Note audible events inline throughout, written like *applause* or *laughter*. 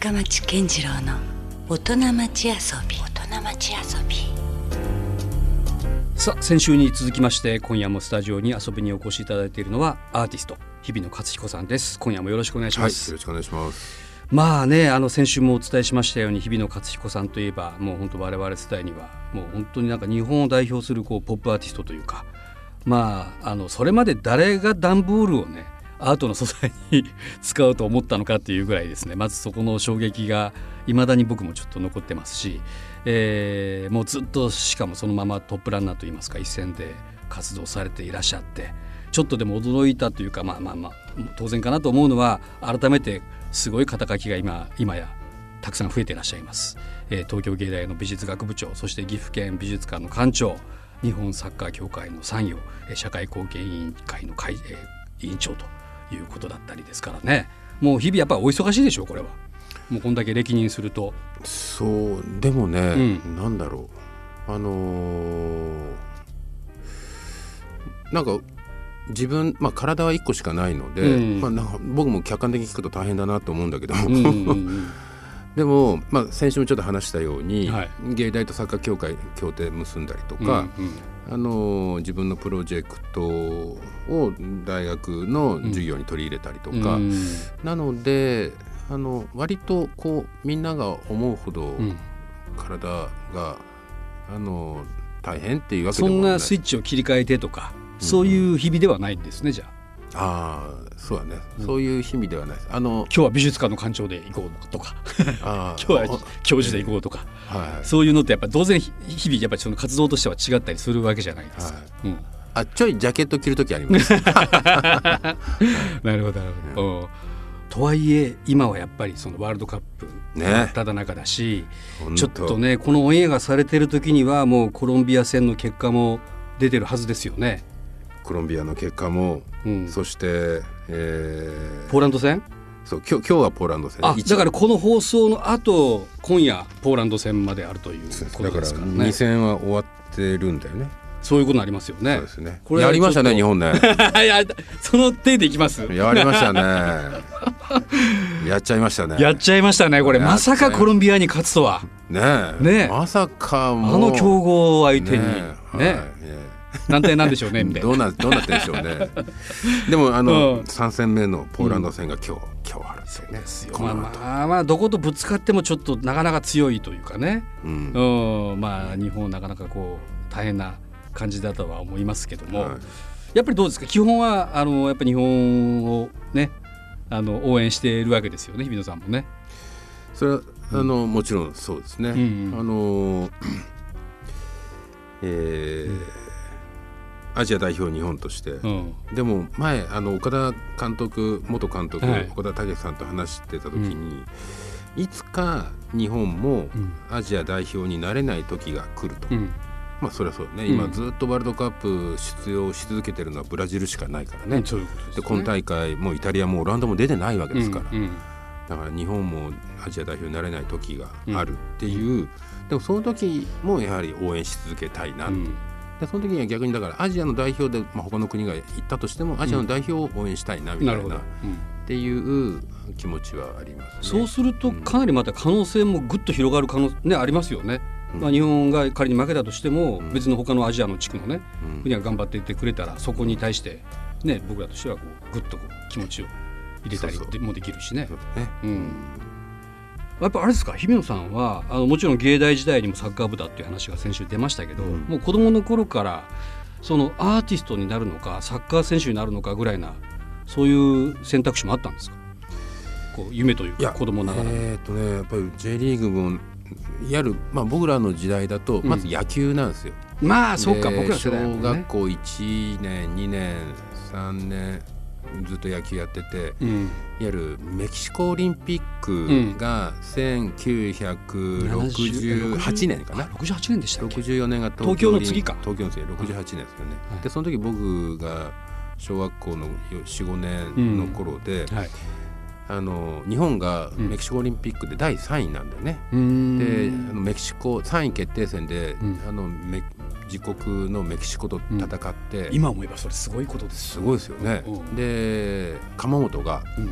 深町健次郎の大人町遊び。大人町遊び。さあ先週に続きまして今夜もスタジオに遊びにお越しいただいているのはアーティスト日比野勝彦さんです。今夜もよろしくお願いしはい、よます、ろしくお願いします。まあねあの先週もお伝えしましたように日比野勝彦さんといえばもう本当我々世代にはもう本当になんか日本を代表するこうポップアーティストというかまああのそれまで誰が段ボールをねアートの素材に使うと思ったのかっていうぐらいですね。まずそこの衝撃がいまだに僕もちょっと残ってますし、えーもうずっとしかもそのままトップランナーといいますか一線で活動されていらっしゃってちょっとでも驚いたというかまあまあまあ当然かなと思うのは改めてすごい肩書きが今今やたくさん増えていらっしゃいます、えー東京芸大の美術学部長そして岐阜県美術館の館長日本サッカー協会の参与社会貢献委員会の会、えー委員長ということだったりですからね。もう日々やっぱりお忙しいでしょうこれは。もうこんだけ歴任すると。そう、でもね、うなんだろう、あのーなんか自分、まあ体は一個しかないので、うん。まあなんか僕も客観的に聞くと大変だなと思うんだけど、*laughs* でも、まあ先週もちょっと話したように、はい。芸大とサッカー協会協定結んだりとうんか、うんあのー自分のプロジェクトを大学の授業に取り入れたりとか、うん。なのであの割とこうみんなが思うほどうん。体が、あの大変っていうわけそんでもない。なスイッチを切り替えてとか、そういう日々ではないんですねじゃあああそうだね、そういう日々ではないです。あの今日は美術館の館長で行こうとか。*laughs* *laughs* 今日は教授で行こうとか、はいそういうのってやっぱ当然ひ日々やっぱりその活動としては違ったりするわけじゃないですか。はい。うん、あちょいジャケット着る時あります。*laughs* なるほどなるほど。うん。とはいえ今はやっぱりそのワールドカップね。ただ中だし、ちょっとねこのオンエアがされてる時にはもうコロンビア戦の結果も出てるはずですよね。コロンビアの結果も、うん、そして、えーポーランド戦？そう今日今日はポーランド戦。だからこの放送の後今夜ポーランド戦まであるということだからですからね2戦は終わってるんだよね。そういうことになりますよね。そうですね。これやりましたね日本ね。い *laughs* やその手でいきます？やりましたね。*laughs* やっちゃいましたね。やっちゃいましたねこれ。まさかコロンビアに勝つとは。ねえ。ね。えまさかあの強豪相手に。ねね。えはい。え何点なんでしょうねみたいな。えどうなどうなってんでしょうね。でもあの、うん。3戦目のポーランド戦が今日、今日あるんですよ。ねこまあまあまあどことぶつかってもちょっとなかなか強いというかね。うん。うん。まあ日本なかなかこう大変な感じだとは思いますけども、はい。やっぱりどうですか？基本はあのやっぱり日本をねあの応援しているわけですよね日比野さんもね。それはあのもちろんそうですね、うんうん。あの *clears throat* えーアジア代表日本として、うん。でも前あの岡田監督元監督、はい。岡田武さんと話してた時に、いつか日本もうん。アジア代表になれない時が来ると、うん。まあそれはそうね、うん。今ずっとワールドカップ出場し続けてるのはブラジルしかないからね、うんでね。今大会もうイタリアもオランダも出てないわけですから、うんうん。だから日本もアジア代表になれない時があるっていう、でもその時もやはり応援し続けたいなと、うんでその時には逆にだからアジアの代表で、まあ、他の国が行ったとしてもアジアの代表を応援したいなみたな、ないるほど、っうん。ていう気持ちはありますね。そうするとかなりまた可能性もぐっと広がる可能ねありますよね。うん。まあ、日本が仮に負けたとしても、うん。別の他のアジアの地区のねうん。国が頑張っていってくれたらそこに対して、ね、僕らとしてはこうぐっとこう気持ちを入れたりもできるしね。そう。だね。うんやっぱあれですか？日比野さんはあのもちろん芸大時代にもサッカー部だっていう話が先週出ましたけど、うん。もう子供の頃からそのアーティストになるのかサッカー選手になるのかぐらいなそういう選択肢もあったんですか？こう夢というか子供ながら。えーっとねやっぱり J リーグもいわゆる、まあ、僕らの時代だとうん。まず野球なんですよ。まあそうかで僕ら小学校1年2年3年ずっと野球やっててうん、いわゆるメキシコオリンピックが1968年かな、68年でしたっけ？64年が東京の次か。東京の次68年ですよね、はい。でその時僕が小学校の45年の頃で、はい。あの日本がうん。メキシコオリンピックで第3位なんだよね。であのメキシコ3位決定戦で、うん。あのメ自国のメキシコと戦って、今思えばそれすごいことですすごいですよね。うん。で鎌本がうん。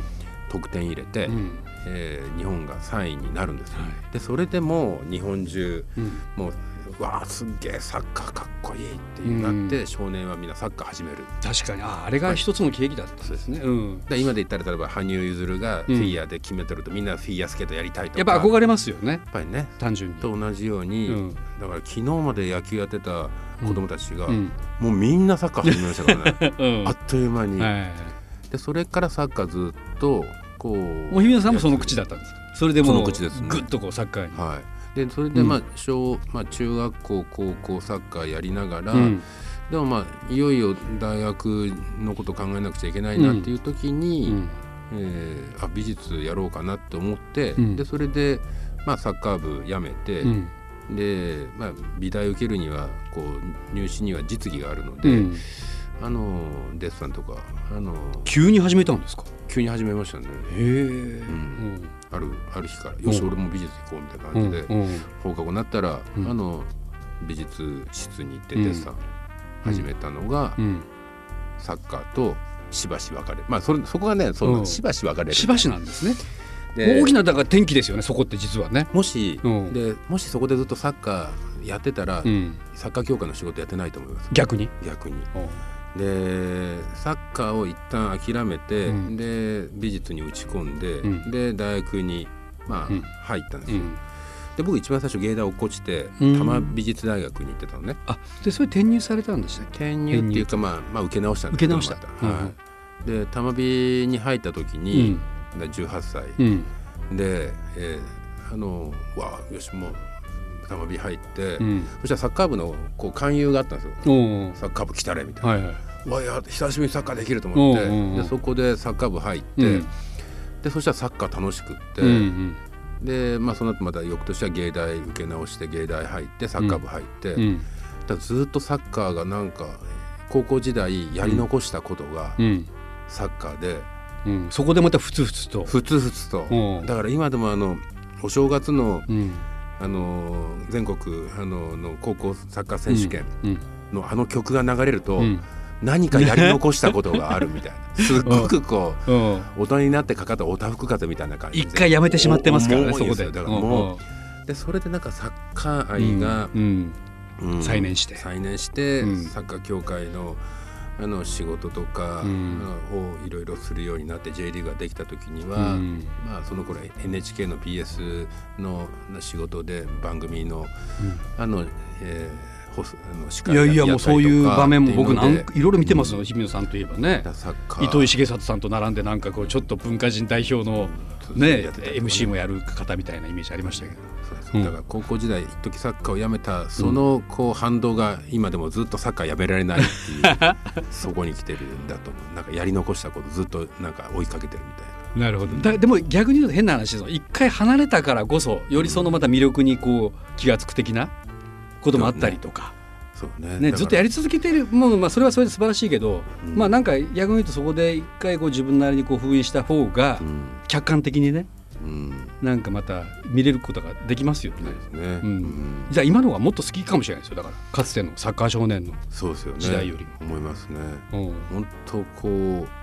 得点入れて、うん。えー日本が3位になるんですよ。はでそれでもう日本中うん。もうわあすっげえサッカーかっこいいってなって、少年はみんなサッカー始める。確かに。ああれが一つの契機だったんですね、うん、で今で言ったら例えば羽生結弦がフうんィギュアで金メダルとみんなフィギュアスケートやりたいとか。やっぱ憧れますよね。やっぱりね。単純に。と同じように、うん。だから昨日まで野球やってた子供たちが、うん。もうみんなサッカー始めましたからね。*laughs* うん。あっという間に、はいでそれからサッカーずっとこうもう日比野さんもその口だったんですか？それでもそうの口ですね。ぐっとこうサッカーに、はいでそれでまあうん小、まあ、中学校高校サッカーやりながら、うん。でもまあいよいよ大学のこと考えなくちゃいけないなっていう時に、うん。えーあ美術やろうかなって思って、うん。でそれで、まあ、サッカー部辞めて、うん。で、まあ、美大受けるにはこう入試には実技があるので、うん。あのデッサンとかあの急に始めたんですか？急に始めましたね。へえ、んあるある日から「よしうん。俺も美術行こう」みたいなうん感じで、うん放課後になったら、うん。あの美術室に行ってうん。デッサン始めたのが、うん。サッカーとしばし分かれ。るまあそれそこがねそのうん。しばし分かれる。しばしなんですね。で大きなだから転機ですよねそこって実はね。もし、うん。でもしそこでずっとサッカーやってたら、うん。サッカー協会の仕事やってないと思います。逆に？逆に。でサッカーを一旦諦めて、うん。で美術に打ち込んで、うん。で大学に、まあうん。入ったんですよ。うん。で僕一番最初芸大落っこちてうん。多摩美術大学に行ってたのね。あでそれ転入されたんでしたっけ？転入っていうか、まあ、まあ受け直したんです受け直した。はい。で多摩美に入った時に、で18歳、うん。で、えーあのわあよしもう多摩美入って、うん。そしたらサッカー部のこう勧誘があったんですよ。サッカー部来たれみたいな。はいはい。わや久しぶりにサッカーできると思って、うんうんう。んでそこでサッカー部入って、うん。でそしたらサッカー楽しくって、うんで、まあ、その後また翌年は芸大受け直して芸大入ってサッカー部入って、うん。うんだずっとサッカーがなんか高校時代やり残したことがうん。サッカーでうん。そこでまたふつふつと。ふつふつと、う。んだから今でもあのお正月のうんあの全国あのの高校サッカー選手権うんのあの曲が流れると、うん。何かやり残したことがあるみたいな。*laughs* すっごくこううん。大人になってかかったおたふく風みたいな感じ一回やめてしまってますからねそこで。だからもうでそれでなんかサッカー愛が、再燃して。再燃して、うん。サッカー協会のあの仕事とか、うん。をいろいろするようになって J リーグができた時にうは、ん。まあ、その頃 NHK の BS の仕事で番組のあの、えーホスあの司会いやいやもうそういう場面も僕なんんいろいろ見てますよ日比野さんといえばね。糸井重里さんと並んでなんかこうちょっと文化人代表のねやって MC もやる方みたいなイメージありましたけど。だから高校時代一時サッカーをやめたそのこう反動が今でもずっとサッカーやめられないっていう *laughs* そこに来てるんだと思う。なんかやり残したことずっとなんか追いかけてるみたいな。なるほど。だでも逆に言うと変な話ですよ。一回離れたからこそよりそのまた魅力にこう気が付く的なこともあったりとか、ね。ね、ずっとやりり続けてるもう、まあ、それはそれで素晴らしいけど、うん。まあなんか逆に言うとそこで一回こう自分なりにこう封印した方がうん。客観的にねうん。なんかまた見れることができますよね。ね、うん。うん。じゃあ今の方がもっと好きかもしれないですよ。だからかつてのサッカー少年の。時代より思いますね。うん。本当こう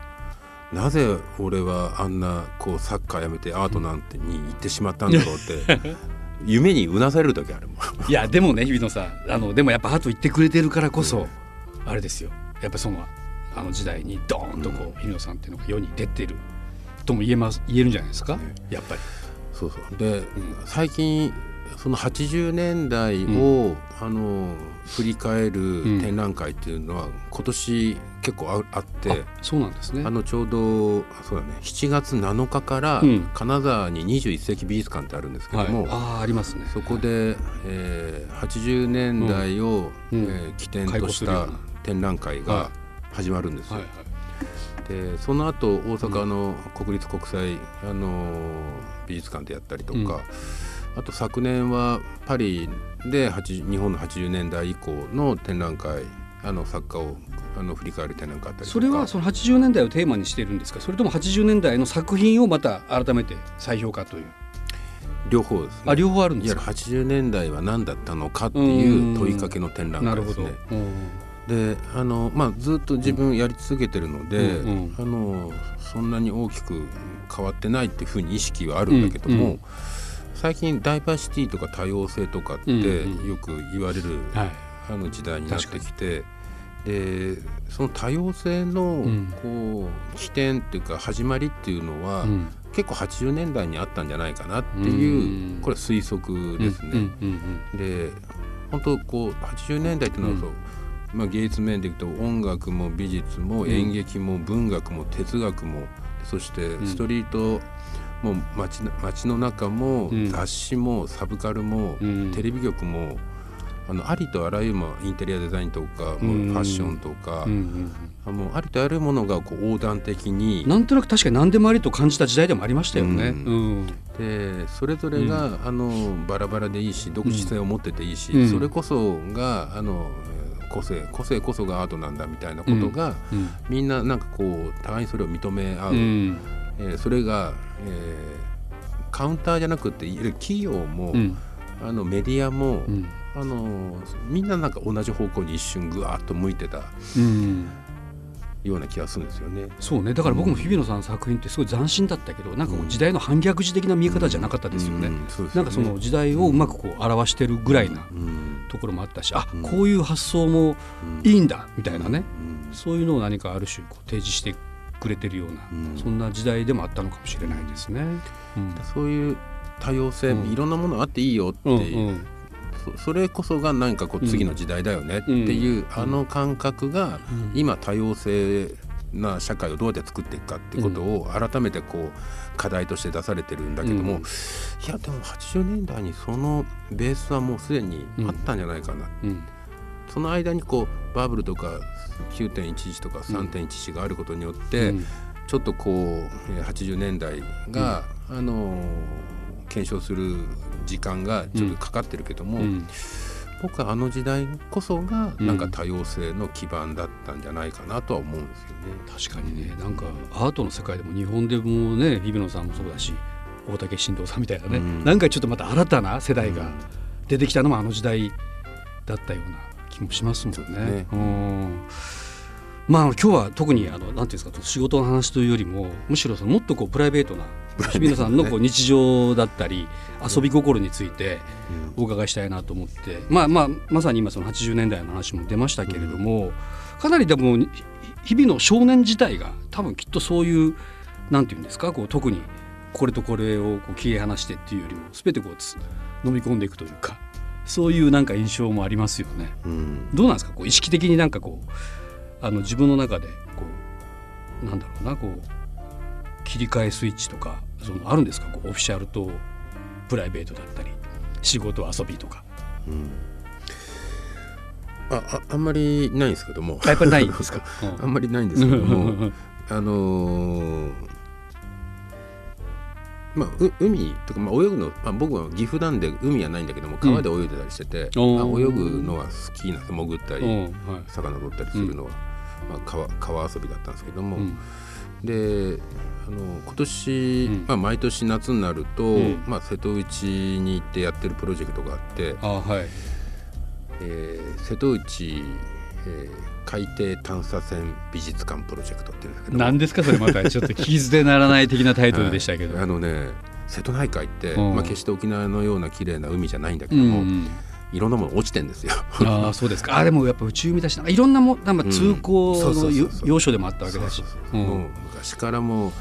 なぜ俺はあんなこうサッカーやめてアートなんてに行ってしまったんだろうって *laughs* 夢にうなされる時あるもん。*laughs* いやでもね日比野さんあのでもやっぱあと言ってくれてるからこそ、あれですよ。やっぱそのあの時代にドーンとこう、日比野さんっていうのが世に出てるとも言えます言えるんじゃないですか、やっぱり。そうそう。で、最近その80年代を、あの振り返る展覧会っていうのは今年結構ああって、あそうなんですね。あのちょうどそうだね7月7日からうん。金沢に21世紀美術館ってあるんですけども、はい、ああありますね。そこで、えー80年代を、うん。えー起点開とした展覧会はが始まるんですよ。はいはい。でその後大阪の国立国際、あの美術館でやったりとか、うんあと昨年はパリで80日本の80年代以降の展覧会あの作家をあの振り返る展覧会あったりそれはその80年代をテーマにしてるんですか？それとも80年代の作品をまた改めて再評価という？両方ですね。あ両方あるんですか？80年代は何だったのかっていう問いかけの展覧会ですね。であの、まあ、ずっと自分やり続けてるので、うんうん。あのそんなに大きく変わってないっていうふうに意識はあるんだけども、うんうん最近ダイバーシティとか多様性とかってよく言われる、はい。あの時代になってきてでその多様性のん。こう起点っていうか始まりっていうのは、うん。結構80年代にあったんじゃないかなっていう、うん。これは推測ですね。うんうんうんで本当こう80年代っていうのはそう、まあ、芸術面でいくと音楽も美術もん演劇も文学も哲学もそしてんストリートも街な街の中もうん。雑誌もサブカルもうん。テレビ局もあのありとあらゆるまあインテリアデザインとかうん。もうファッションとかあもうありとあらゆるものがこう横断的にうんなんとなく確かに何でもありと感じた時代でもありましたよね。でそれぞれが、あのバラバラでいいし独自性を持ってていいし、うん。それこそがあの個性個性こそがアートなんだみたいなことが、うん。みんななんかこう互いにそれを認め合う、うん。えーそれが、えーカウンターじゃなくていわゆる企業も、うん。あのメディアも、うん。あのみんななんか同じ方向に一瞬ぐわっと向いてたうん。ような気がするんですよね。そうね。だから僕も日比野さんの作品ってすごい斬新だったけどなんか時代の反逆児的な見え方じゃなかったですよね。うね。なんかその時代をうまくこう表してるぐらいなうん。ところもあったしあうん。こういう発想もうんいいんだみたいなね。うん。そういうのを何かある種こう提示してくれてるようなうん。そんな時代でもあったのかもしれないですね。うん。そういう多様性、うん。いろんなものあっていいよってうんいう、うんそそれこそが何かこう次の時代だよねっていう、うん。あの感覚がうん。今多様性な社会をどうやって作っていくかっていうことを改めてこう課題として出されてるんだけども、うん。いやでも80年代にそのベースはもうすでにあったんじゃないかな、うんその間にこうバブルとか9.11とか3.11があることによって、うん。ちょっとこうえー80年代が、あのー検証する時間がちょっとかかってるけども、うん。僕はあの時代こそがうん。なんか多様性の基盤だったんじゃないかなとは思うんですよね。確かにね。なんかアートの世界でも日本でもね日比野さんもそうだし大竹新藤さんみたいなね、うん。なんかちょっとまた新たな世代がうん。出てきたのもあの時代だったような気もしますもんね。ね。うん。まあ今日は特にあのなんていうんですか仕事の話というよりもむしろそのもっとこうプライベートな日比野さんのこう日常だったり遊び心についてお伺いしたいなと思って、まあまあまさに今その80年代の話も出ましたけれども、かなりでもひ日々の少年自体が多分きっとそういうなんていうんですかこう特にこれとこれをこう切り離してっていうよりも全てこうつ飲み込んでいくというかそういうなんか印象もありますよね。うん。どうなんですか？こう意識的になんかこうあの自分の中でこうなんだろうなこう切り替えスイッチとかそのあるんですか？こうオフィシャルとプライベートだったり仕事遊びとか。うん。あああんまりないんですけども。あやっぱりない。*laughs* んですか、あんまりないんですけども。あのーまあ、う海とか、まあ、泳ぐの、まあ、僕は岐阜なんで海はないんだけども川で泳いでたりしてて、うんまあ、泳ぐのは好きな潜ったり、うん。はい。魚取ったりするのは、まあ、川川遊びだったんですけども、うん。であの今年、うん。まあ、毎年夏になると、うん。まあ、瀬戸内に行ってやってるプロジェクトがあって、あはい。えー瀬戸内、えー海底探査船美術館プロジェクトっていうんですけど。何ですかそれまた。ちょっと聞き捨てならない的なタイトルでしたけど、はいあのね瀬戸内海って、うん。まあ、決して沖縄のような綺麗な海じゃないんだけうども、んうん。いろんなもの落ちてんですよ。ああそうですか。あでもやっぱ宇宙海だしないろんなもなんか通行の要所でもあったわけだし。もう昔からもう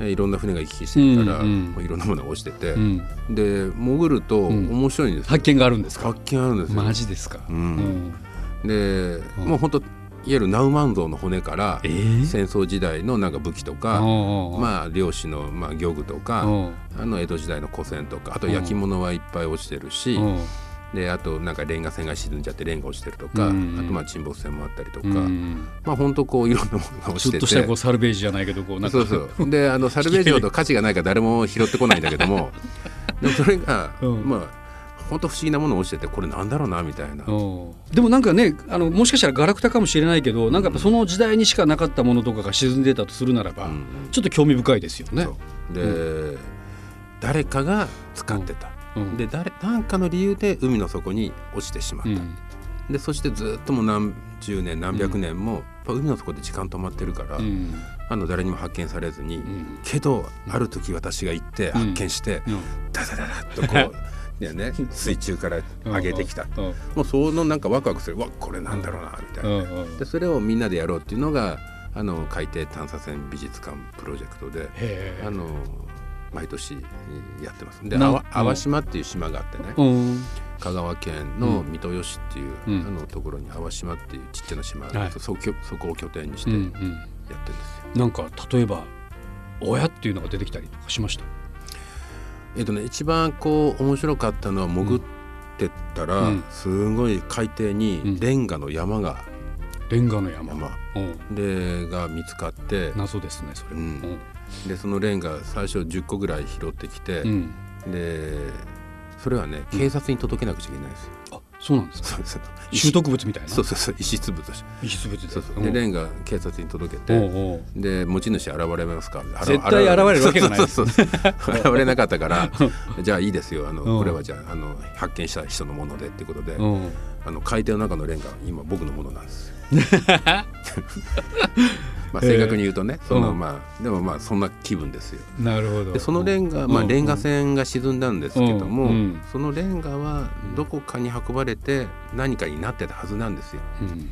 えーいろんな船が行き来してるから、うんうんいろんなものが落ちてて、うん。で潜るとうん。面白いんですよ、発見があるんですか？発見あるんですよ。マジですか、うんで、うん。もう本当いわゆるナウマンゾウの骨からえー？戦争時代のなんか武器とか、あまあ漁師のまあ漁具とか、あの江戸時代の古銭とかあと焼き物はいっぱい落ちてるし、であとなんかレンガ船が沈んじゃってレンガ落ちてるとか、うんあとまあ沈没船もあったりとか、うんまあ本当こういろんなものが落ちてちょってとしたこうて。サルベージじゃないけどこうなんか。そうそう。であのサルベージほど価値がないから誰も拾ってこないんだけども *laughs* でもそれが、うん。まあ本当不思議なもの落ちててこれなんだろうなみたいな、うん。でもなんかねあのもしかしたらガラクタかもしれないけどなんかやっぱその時代にしかなかったものとかが沈んでたとするならば、うんちょっと興味深いですよね。そう。で、誰かが使ってた、うんで誰何かの理由で海の底に落ちてしまった、うん。でそしてずっともう何十年何百年も、海の底で時間止まってるから、うん。あの誰にも発見されずに、ん。けどある時私が行って発見して、うん。ダダダダッとこう、*laughs* ね。ね、水中から上げてきた、うんもうそのなんかワクワクする。わこれなんだろうなみたいな、うんうん。でそれをみんなでやろうっていうのがあの海底探査船美術館プロジェクトであの毎年やってます。で淡島っていう島があってね、うん。香川県の三豊市っていう、うん。あのところに淡島っていうちっちゃな島があって、はい。そこを拠点にしてうんやってるんですよ。うんなんか例えば親っていうのが出てきたりとかしました？えっとね一番こう面白かったのは潜ってったら、うん。すごい海底うん。にレンガの山が、レンガの山。山。う。んでが見つかって謎ですねそれ。はうん。でそのレンガ最初10個ぐらい拾ってきて、うん。でそれはね警察に届けなくちゃいけないんですよ。あそうなんですか？そうです *laughs* 習得物みたいな？そうそうそう。遺失物。として遺失物で。レンガ警察に届けて、で持ち主現れますか？絶対現れる。わけがない。*laughs* 現れなかったからじゃあいいですよ。あの、うん。これはじゃああの発見した人のものでっていうことで、うん。あの海底の中のレンガは今僕のものなんです。よ *laughs* まあ正確に言うとね、そのうん。まあでもまあそんな気分ですよ。なるほど。でそのレンガ、まあ、うん。レンガ船が沈んだんですけども、そのレンガはどこかに運ばれて何かになってたはずなんですよ。うん。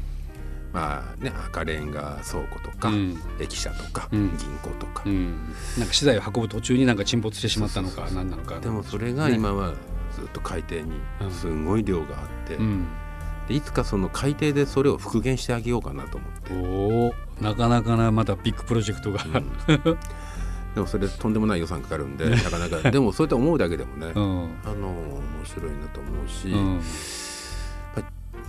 まあね、赤レンガ倉庫とか、うん。駅舎とか、うん。銀行とか、うん。なんか資材を運ぶ途中になんか沈没してしまったのか何なのか。でもそれが今はずっと海底にすごい量があって、うんでいつかその海底でそれを復元してあげようかなと思って、おおなかなかなまたビッグプロジェクトが。うん。でもそれとんでもない予算かかるんでなかなか。でもそうやって思うだけでもね、うん。あの面白いなと思うし、うん。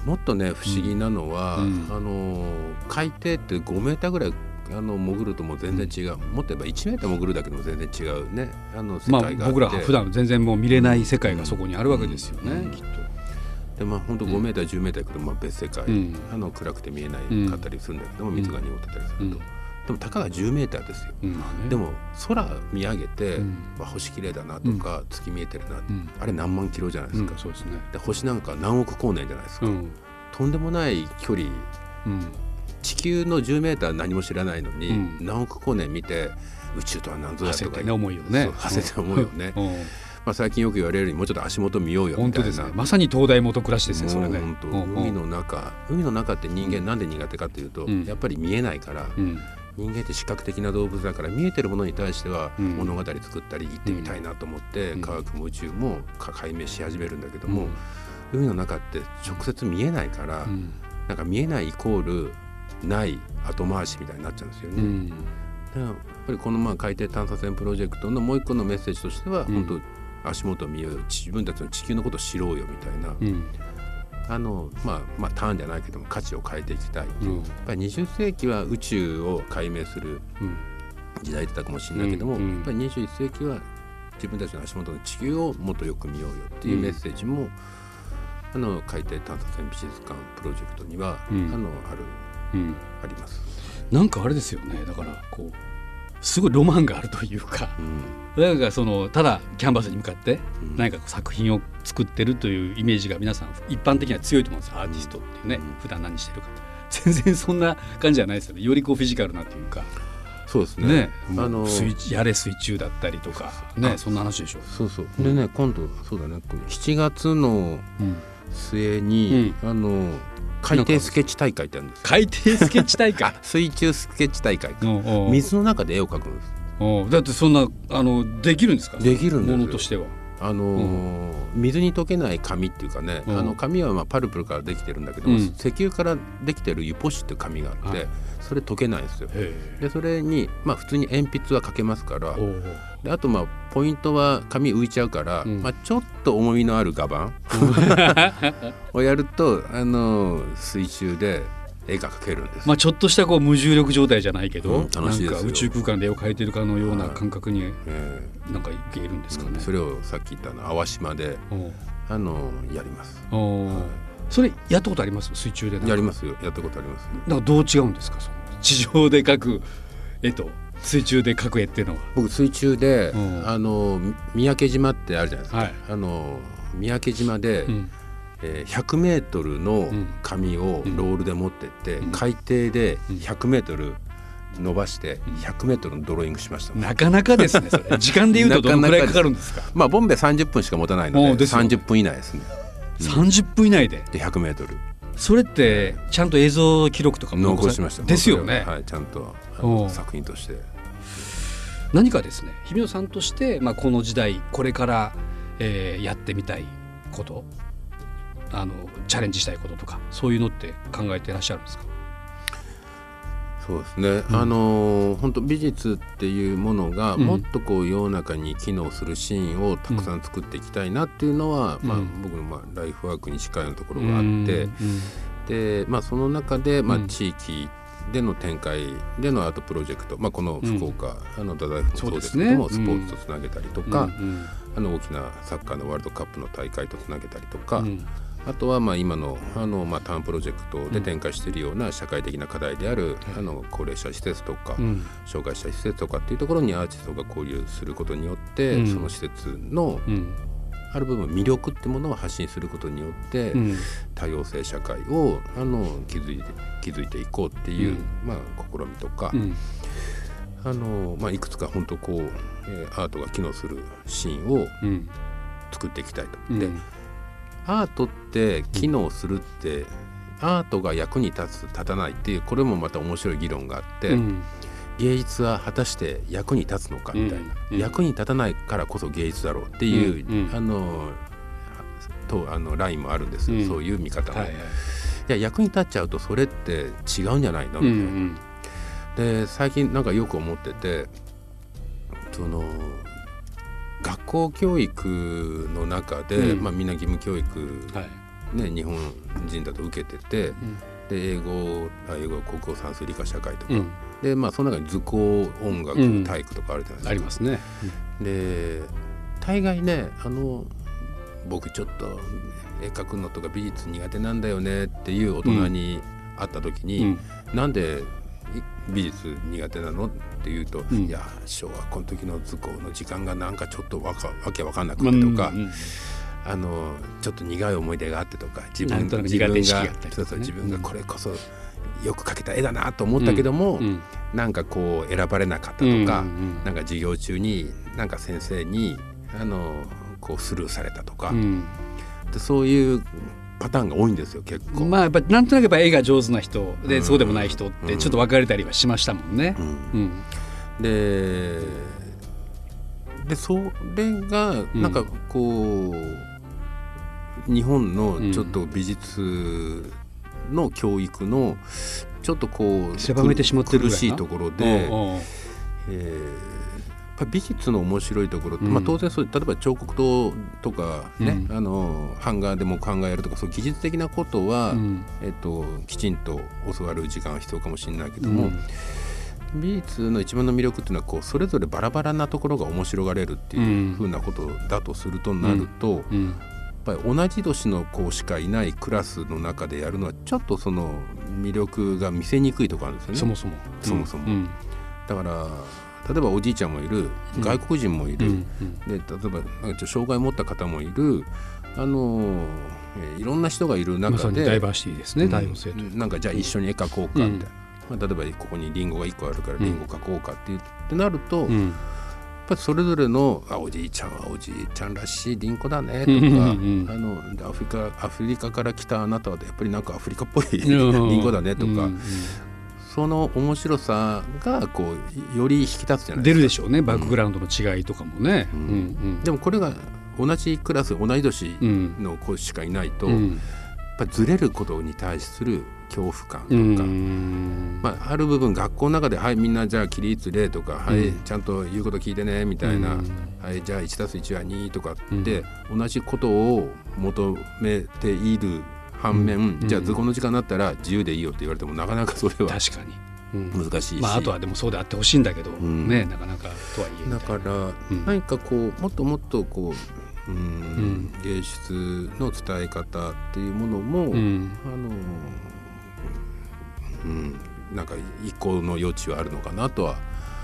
もっとね不思議なのは、うん。あの海底って5メーターぐらいあの潜るともう全然違う、もっと言えば1メーター潜るだけでも全然違うね。あの世まあ界があって、僕ら普段全然もう見れない世界がそこにあるわけですよね、うん。きっと。でまあ本当5メーター10メーター行くとまあ別世界、うん。あの暗くて見えない。かったりするんだけども、水が濁ってたりすると、うん。でもたかが10メーターですよ。うん。まあね。でも空見上げて、うん。まあ、星綺麗だなとか、月見えてるな、うん。あれ何万キロじゃないですか、うん。そうですね。で星なんか何億光年じゃないですか、うん。とんでもない距離。うん。地球の10メーター何も知らないのに、うん。何億光年見て宇宙とは何ぞやとかね。思いをね。馳せて思うよね、うんまあ、最近よく言われるようにもうちょっと足元見ようよみたいな。本当ですね。まさに東大元暮らしですねそれね。海の中海の中って人間なんで苦手かっていうと、うん。やっぱり見えないから、うん。人間って視覚的な動物だから見えてるものに対してはうん。物語作ったり行ってみたいなと思って、うん。科学も宇宙もか解明し始めるんだけども、海の中って直接見えないから、うん。なんか見えないイコールない後回しみたいになっちゃうんですよね。うん。でやっぱりこのまあ海底探査船プロジェクトのもう一個のメッセージとしては、うん。本当足元を見ようよ自分たちの地球のことを知ろうよみたいな、うん。あのまあまあターンじゃないけども価値を変えていきたい、うん。やっぱり20世紀は宇宙を解明するうん。時代だったかもしれないけども、やっぱり21世紀は自分たちの足元の地球をもっとよく見ようよっていうメッセージも、あの海底探査船美術館プロジェクトには、うん。あのあるうん。あります。なんかあれですよね。だからこうすごいロマンがあるというかうん。なんかそのただキャンバスに向かってうん。何か作品を作ってるというイメージが皆さん一般的には強いと思うんですよアーティストっていうね、うん。普段何してるか全然そんな感じじゃないですよね。よりこうフィジカルなというか。そうですね。ね。あの水やれ水中だったりとかねあそんな話でしょそうそう。でね今度そうだねこの7月のうん。末に、あの海底スケッチ大会ってあるんです。よ海底スケッチ大会？*laughs* あ水中スケッチ大会。水の中で絵を描くんです。おう。だってそんなあのできるんですか？できるんですよ。ものとしてはあのー水に溶けない紙っていうかね、うん。あの紙はまあパルプルからできてるんだけども、うん。石油からできてるユポ紙っていう紙があって、はい。それ溶けないんですよ。へでそれにまあ普通に鉛筆は書けますからであとまあポイントは紙浮いちゃうから、うん。まあ、ちょっと重みのある画板 *laughs* をやると、あのー水中で絵が描けるんです。まあちょっとしたこう無重力状態じゃないけど、うん楽しい宇宙空間で絵を描いてるかのようなはい感覚にえなんかいけるんですかね。えそれをさっき言ったあの淡島で、あのーやります。はい。それやったことあります？水中でやりますよ。やったことありますよ。だからどう違うんですか？その地上で描く絵と水中で描く絵っていうのは。僕水中で、うん。あのみ三宅島ってあるじゃないですか、はい。あの三宅島で、うんえー、100メートルの紙をロールで持ってって、うん。海底で100メートル伸ばして100メートルのドローイングしました、なかなかですね *laughs* 時間でいうとどのくらいかかるんですか？まあボンベ30分しか持たないのでですよ。30分以内ですね。30分以内で？で100メートル。それってちゃんと映像記録とかも残しました。ですよね、はいちゃんと作品として。何かですね日比野さんとして、まあ、この時代これから、えーやってみたいこと？あのチャレンジしたいこととかそういうのって考えていらっしゃるんですか？そうですね、うん。あの本当美術っていうものがうん。もっとこう世の中に機能するシーンをたくさん作っていきたいなっていうのは、まあうん、僕のまあライフワークに近いところがあって、うん。で、まあ、その中で、まあうん、地域での展開でのアートプロジェクト、まあ、この福岡、あの太宰府もそうですけども、ね。スポーツとつなげたりとか、うん。あの大きなサッカーのワールドカップの大会とつなげたりとか、うんあとはまあ今のあのまあターンプロジェクトで展開しているような社会的な課題である、あの高齢者施設とか、うん。障害者施設とかっていうところにアーティストが交流することによって、うん。その施設のうん。ある部分魅力ってものを発信することによって、うん。多様性社会をあの築いて築いていこうっていう、うん。まあ、試みとか、うん。あのまあ、いくつか本当こう、えーアートが機能するシーンをうん。作っていきたいと。うん。でアートって機能するって、アートが役に立つ立たないっていうこれもまた面白い議論があって、うん。芸術は果たして役に立つのかみたいな、うん。役に立たないからこそ芸術だろうっていう、うん。うん。あのとあのラインもあるんですよ、うん。そういう見方も。はいはい。いや役に立っちゃうとそれって違うんじゃないの？みたいな、ん。で最近なんかよく思っててその学校教育の中で、うん。まあ、みんな義務教育、はい。ね、日本人だと受けてて、で英語あ英語国語算数理科社会とか、うん。でまあその中に図工音楽、うん。体育とかあるじゃないですか。ありますね。で大概ねあの僕ちょっと絵描くのとか美術苦手なんだよねっていう大人に会った時に、うん。なんでい美術苦手なの？って言うと、うん。いや小学校の時の図工の時間がなんかちょっとわかわけわかんなくてとか、うんうんあのちょっと苦い思い出があってとか自分と自分がね。そうそう自分がこれこそよく描けた絵だなと思ったけども、うん。なんかこう選ばれなかったとか、うんうんなんか授業中になんか先生にあのこうスルーされたとか、うん。でそういうパターンが多いんですよ結構。まあやっぱなんとなくやっぱ絵が上手な人で、うん。そうでもない人ってちょっと分かれたりはしましたもんね。う。ん。うん。ででそれがなんかこう、日本のちょっと美術の教育のちょっとこう狭めてしまってる苦しいところで、えーぱ美術の面白いところって、うん。まあ、当然そう例えば彫刻刀とかね、うん。あの版画でも考えるとかそう技術的なことは、うん。えっと、きちんと教わる時間は必要かもしれないけども、美術の一番の魅力っていうのはこうそれぞれバラバラなところが面白がれるっていうふうなことだとするとなると、うん。やっぱり同じ年の子しかいないクラスの中でやるのはちょっとその魅力が見せにくいところあるんですよね。そもそも。そもそも。うん。だから例えばおじいちゃんもいるうん。外国人もいる、うんで例えば障害を持った方もいる。あの、えーいろんな人がいる中で、にダイバーシティですね、うん。なんかじゃあ一緒に絵描こうかみたいな、まあ、例えばここにリンゴが1個あるからリンゴ描こうかって,、ってなると、やっうんぱりそれぞれのあおじいちゃんはおじいちゃんらしいリンゴだねとか、うんうんうん。あのでアフリカアフリカから来たあなたはやっぱりなんかアフリカっぽいリうん。*laughs* ンゴだねとか、うんうんその面白さがこうより引き立つじゃない出ですか。るでしょうね。バックグラウンドの違いとかもね。うん。うんでもこれが同じクラス同い年うん。の子しかいないと、うん。やっぱりずれることに対する恐怖感とか、うん。まあ、ある部分学校の中で「はいみんなじゃあ起立例」とか「はい、うん。ちゃんと言うこと聞いてね」みたいな「うん。はいじゃあ 1+1 は2」とかって、同じことを求めている反面、うんじゃあ図工の時間になったら自由でいいよって言われてもなかなかそれは確かに、うん。難しいし、まあ、あとはでもそうであってほしいんだけど、ん。ねなかなかとはいえ。だからうん。何かこうもっともっとこううんん。芸術の伝え方っていうものも、うん。あのうんなんか一個の余地はあるのかなとはうん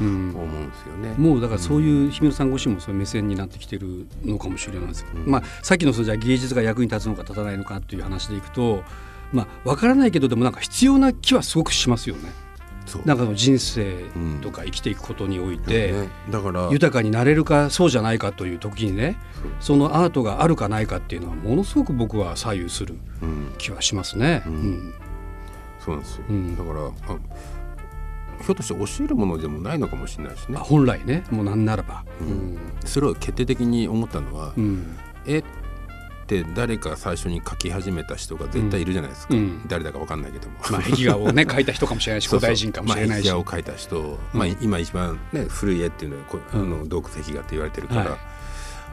思うんですよね。もうだからそういう日比野さんご自身もそういう目線になってきてるのかもしれないですけど、うん。まあ、さっきのそのじゃあ芸術が役に立つのか立たないのかっていう話でいくと、まあ、分からないけどでもなんか必要な気はすごくしますよね。なんかの人生とか生きていくことにおいて、ねだから豊かになれるかそうじゃないかという時にねそのアートがあるかないかっていうのはものすごく僕は左右する気はしますね。うん。うん。そうなんですよ、うん。だからあひょっとして教えるものでもないのかもしれないしね。あ、本来ね。もうなんならば。うん。それを決定的に思ったのは、うん。絵って誰か最初に描き始めた人が絶対いるじゃないですか、うん。誰だかわかんないけども、まあ、壁画をね *laughs* 描いた人かもしれないし古代人かもしれないし。まあ、壁画を描いた人、まあ、今一番、ね、古い絵っていうのはこうあの洞窟壁画って言われてるから、はい。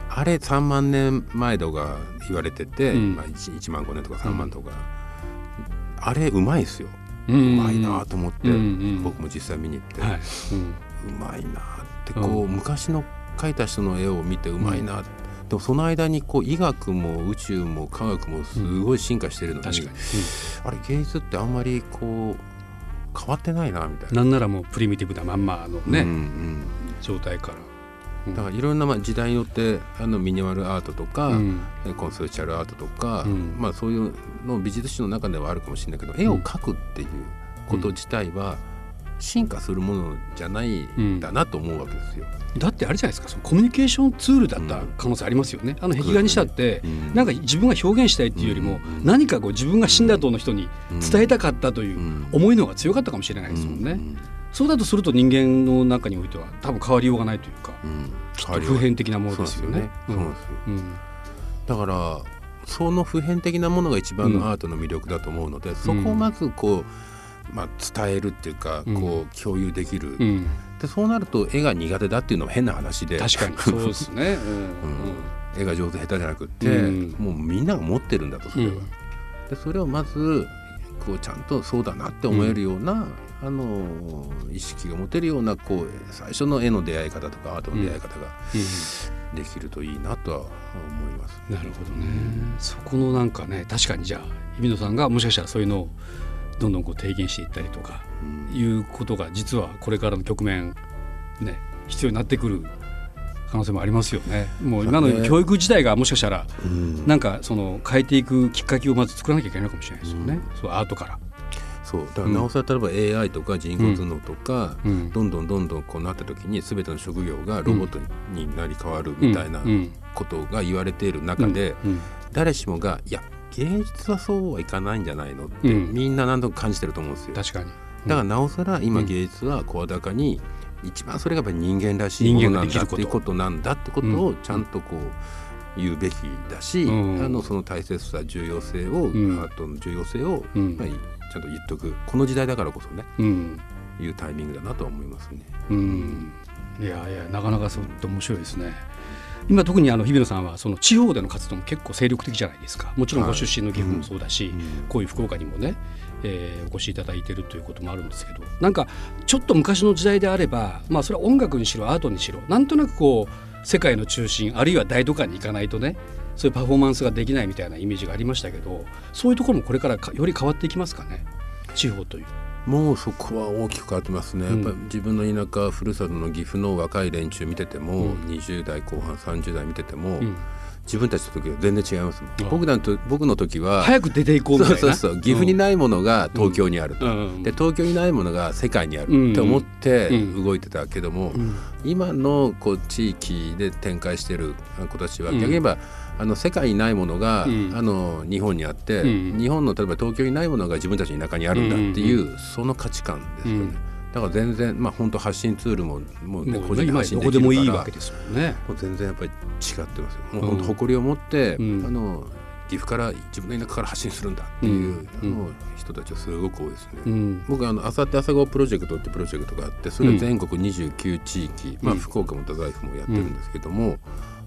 あれ3万年前とか言われてて、うん。まあ、1, 1万5年とか3万とか、あれうまいですよ、ううんまいなと思って、うんうん。僕も実際見に行って、はい。うんうまいなってこう、うん。昔の描いた人の絵を見てうまいな、でもその間にこう医学も宇宙も科学もすごい進化してるのに、確かに、あれ芸術ってあんまりこう変わってないなみたいな。なんならもうプリミティブなまんまのね、うんうん。状態から。だからいろんなまあ時代によってあのミニマルアートとか、うん。コンセプチュアルアートとか、うん。まあ、そういうの美術史の中ではあるかもしれないけど絵を描くっていうこと自体は進化するものじゃないん。だなと思うわけですよ。だってあれじゃないですかそのコミュニケーションツールだった可能性ありますよね。あの壁画にしたって、うん。なんか自分が表現したいっていうよりも、うん。何かこう自分が死んだ後の人に伝えたかったといううん。思いの方が強かったかもしれないですもんね。うんそうだとすると人間の中においては多分変わりようがないというか、うん。きっと普遍的なものですよね。だからその普遍的なものが一番のアートの魅力だと思うので、そこをまずこう、まあ、伝えるっていうか、うん。こう共有できる、うん。でそうなると絵が苦手だっていうのも変な話で。確かに。*laughs* そうですね。うん。うん。絵が上手下手じゃなくって、うん。もうみんなが持ってるんだとそれは、うん。でそれをまずこうちゃんとそうだなって思えるような、あの意識が持てるようなこう最初の絵の出会い方とかアートの出会い方ができるといいなとは思います。なるほどね。そこのなんかね確かにじゃあ日比野さんがもしかしたらそういうのをどんどんこう提言していったりとかうんいうことが実はこれからの局面ね必要になってくる可能性もありますよね。もう今の教育自体がもしかしたらうんなんかその変えていくきっかけをまず作らなきゃいけないのかもしれないですよね。そうアートから。そう。だからなおさら例えば AI とか人工知能とか、うん。どんどんどんどんこうなった時に全ての職業がロボットになり変わるみたいなうん。ことが言われている中で、うん。誰しもがいや芸術はそうはいかないんじゃないのって、うん。みんな何となく感じてると思うんですよ。だ確かに。からなおさら今芸術は声高に一番それがやっぱり人間らしいものなんだっていうことなんだってことをちゃんとこう言うべきだし、うん。あのその大切さ重要性を、ん。アートの重要性を、うん。まあ、ちゃんと言っとく。この時代だからこそね。うん。いうタイミングだなとは思いますね。うん、いやいやなかなかそうって面白いですね。今特にあの日比野さんはその地方での活動も結構精力的じゃないですか。もちろんご出身の岐阜もそうだし、うん。こういう福岡にもね、えーお越しいただいてるということもあるんですけどなんかちょっと昔の時代であれば、まあ、それは音楽にしろアートにしろなんとなくこう世界の中心あるいは大都会に行かないとねそういうパフォーマンスができないみたいなイメージがありましたけどそういうところもこれからかより変わっていきますかね地方という。もうそこは大きく変わってますね、うん。やっぱり自分の田舎ふるさとの岐阜の若い連中見てても、うん。20代後半30代見てても、うん自分たちの時は全然違いますもん。あ僕僕の時は早く出ていこうみたいな。そうそうそう。岐阜にないものが東京にあると、うん。で東京にないものが世界にあうんるって思ってうん。動いてたけども、うん。今のこう地域で展開してる子たちはうん。逆に言えば、あの世界にないものが、うん。あの日本にあって、うん。日本の例えば東京にないものが自分たちの田舎にあるんだっていう、その価値観ですよね。うんだから全然まあ本当発信ツールももう、ね、個人発信できるからどこでもいいわけですもんね。もう全然やっぱり違ってますよ。もううん。本当誇りを持って、うん。あの岐阜から自分の田舎から発信するんだっていう、うん。あの人たちはすごく多いですね。うん。僕あのあさって朝顔プロジェクトってプロジェクトがあってそれは全国29地域、まあ、福岡も太宰府もやってるんですけども、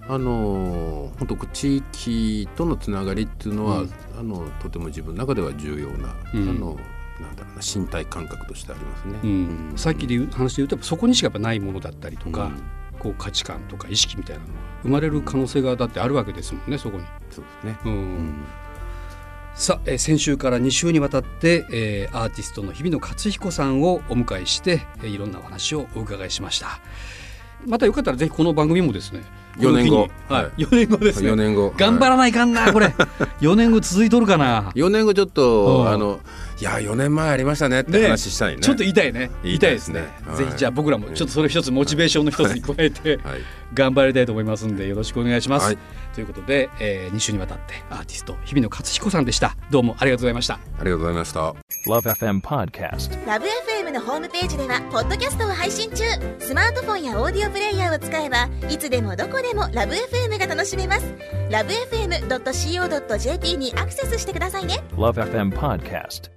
あの本当地域とのつながりっていうのは、うん。あのとても自分の中では重要な、うん。あのなんだろうな身体感覚としてありますね。うん。さっきで言う話で言うとそこにしかやっぱないものだったりとか、うん。こう価値観とか意識みたいなのが生まれる可能性がだってあるわけですもんねそこに。そうですね、うん。うん。さあ、えー先週から2週にわたって、えーアーティストの日比野勝彦さんをお迎えして、えーいろんなお話をお伺いしました。またよかったらぜひこの番組もですね4年後。はい。はい。4年後ですね。4年後。頑張らないかんなこれ。*laughs* 4年後続いとるかな。4年後ちょっうんとあのいや4年前ありましたねって話したいね。ちょっと言いたいね言いたいですね。はい。ぜひじゃあ僕らもちょっとそれ一つモチベーションの一つに加えてはい。頑張りたいと思いますんでよろしくお願いします、はい。ということで、え2週にわたってアーティスト日比野勝彦さんでした。どうもありがとうございました。ありがとうございました。Love FM Podcast. ラブ f m のホームページではポッドキャストを配信中。スマートフォンやオーディオプレイヤーを使えばいつでもどこでもラブ f m が楽しめます。ラブ FM.co.jp にアクセスしてくださいね。Love FM Podcast.